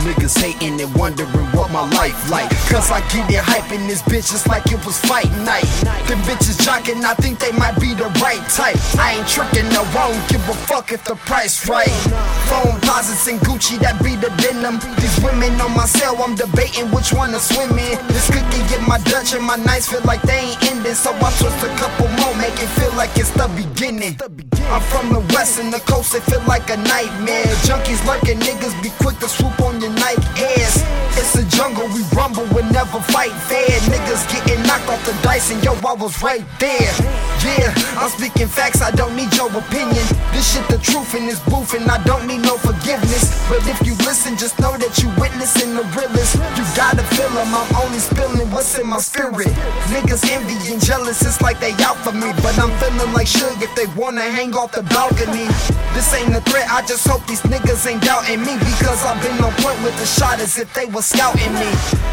Niggas hating and wondering what my life like. Cause I get it hyping this bitch just like it was fight night. Them bitches jocking, I think they might be the right type. I ain't tricking, no, I don't give a fuck if the price right. Foamposites and Gucci, that be the denim. These women on my cell, I'm debating which one to swim in. This cookie get my Dutch and my nights feel like they ain't ending. So I twist a couple more, make it feel like it's the beginning. I'm from the west and the coast, it feel like a nightmare. Junkies lurking, niggas be quick to swoop on It's a jungle, we rumble, we never fight fair. Niggas getting knocked off the dice, and yo, I was right there. Yeah, I'm speaking facts, I don't need your opinion. This shit the truth in this booth, and I don't need no forgiveness. But if you listen, just know that you. You gotta feel them, I'm only spilling what's in my spirit. Niggas envy and jealous, it's like they out for me. But I'm feeling like Suge if they wanna hang off the balcony. This ain't a threat, I just hope these niggas ain't doubting me. Because I've been on point with the shot as if they was scouting me.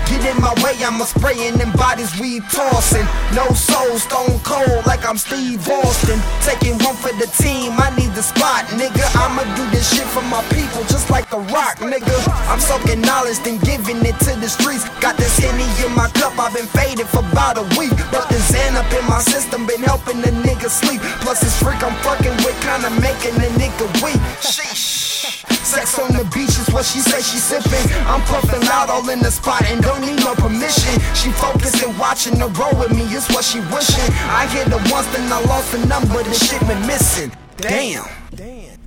Get in my way, I'm a spraying them bodies we tossing. No soul, stone cold like I'm Steve Austin. Taking one for the team, I need the spot, nigga. I'ma do this shit for my people, just like a rock, nigga. I'm soaking knowledge, then giving it to the streets. Got this henny in my cup, I've been faded for about a week. But the Xan up in my system been helping the nigga sleep. Plus this freak I'm fucking with, kinda making the nigga weak. Sheesh. Sex on the beach is what she say she sipping. I'm puffing out all in the spot and don't need no permission. She focused and watching the roll with me, it's what she wishing. I hit her once, then I lost the number, the shit been missing. Damn. Damn.